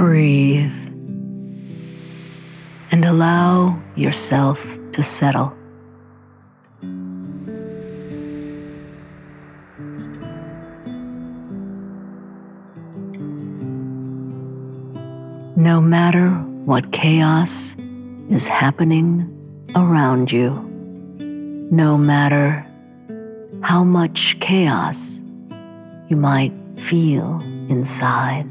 Breathe and allow yourself to settle. No matter what chaos is happening around you, no matter how much chaos you might feel inside.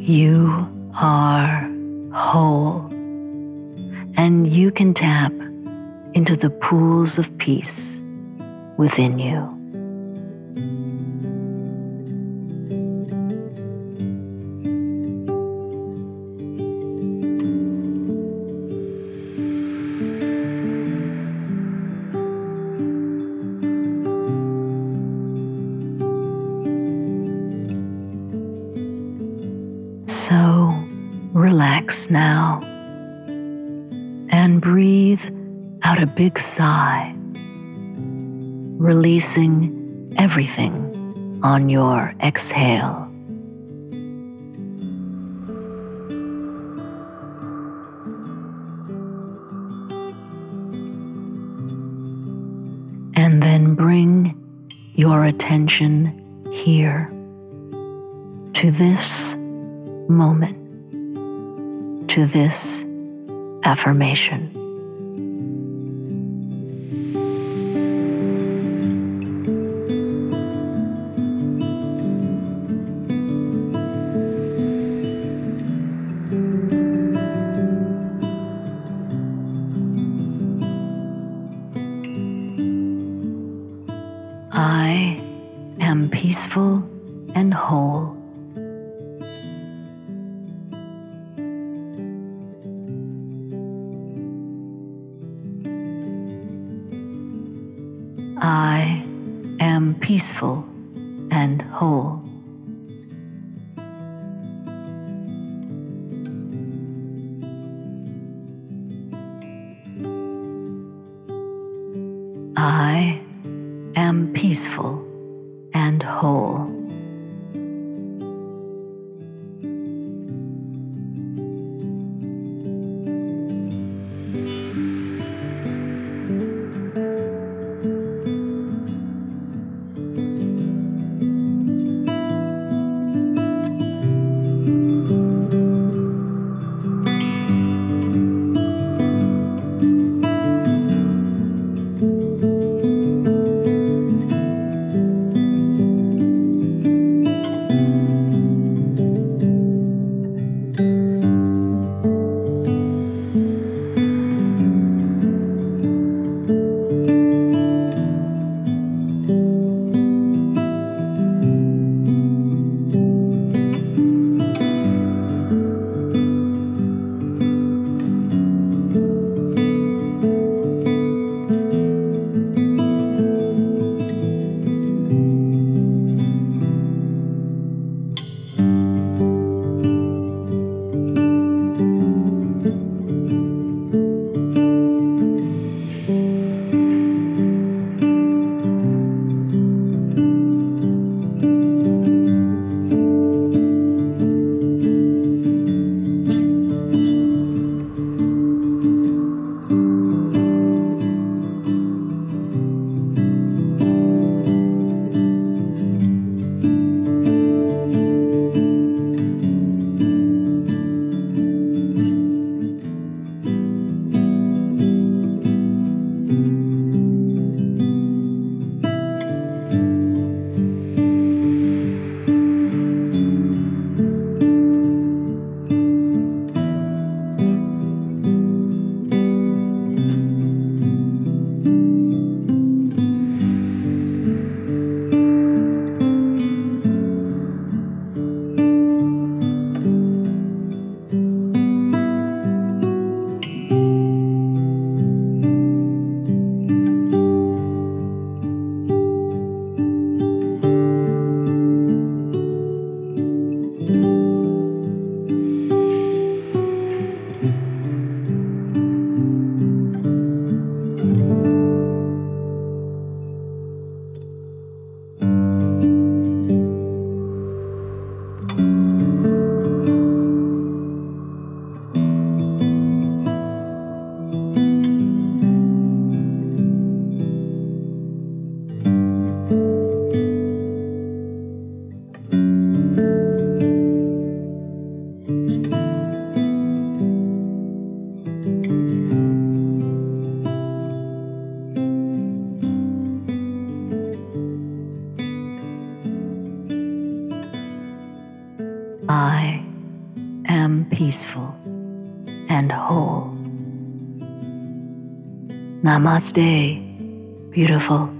You are whole, and you can tap into the pools of peace within you. Now and breathe out a big sigh, releasing everything on your exhale. And then bring your attention here to this moment to this affirmation. Peaceful and whole. I am peaceful and whole. Peaceful and whole. Namaste, beautiful.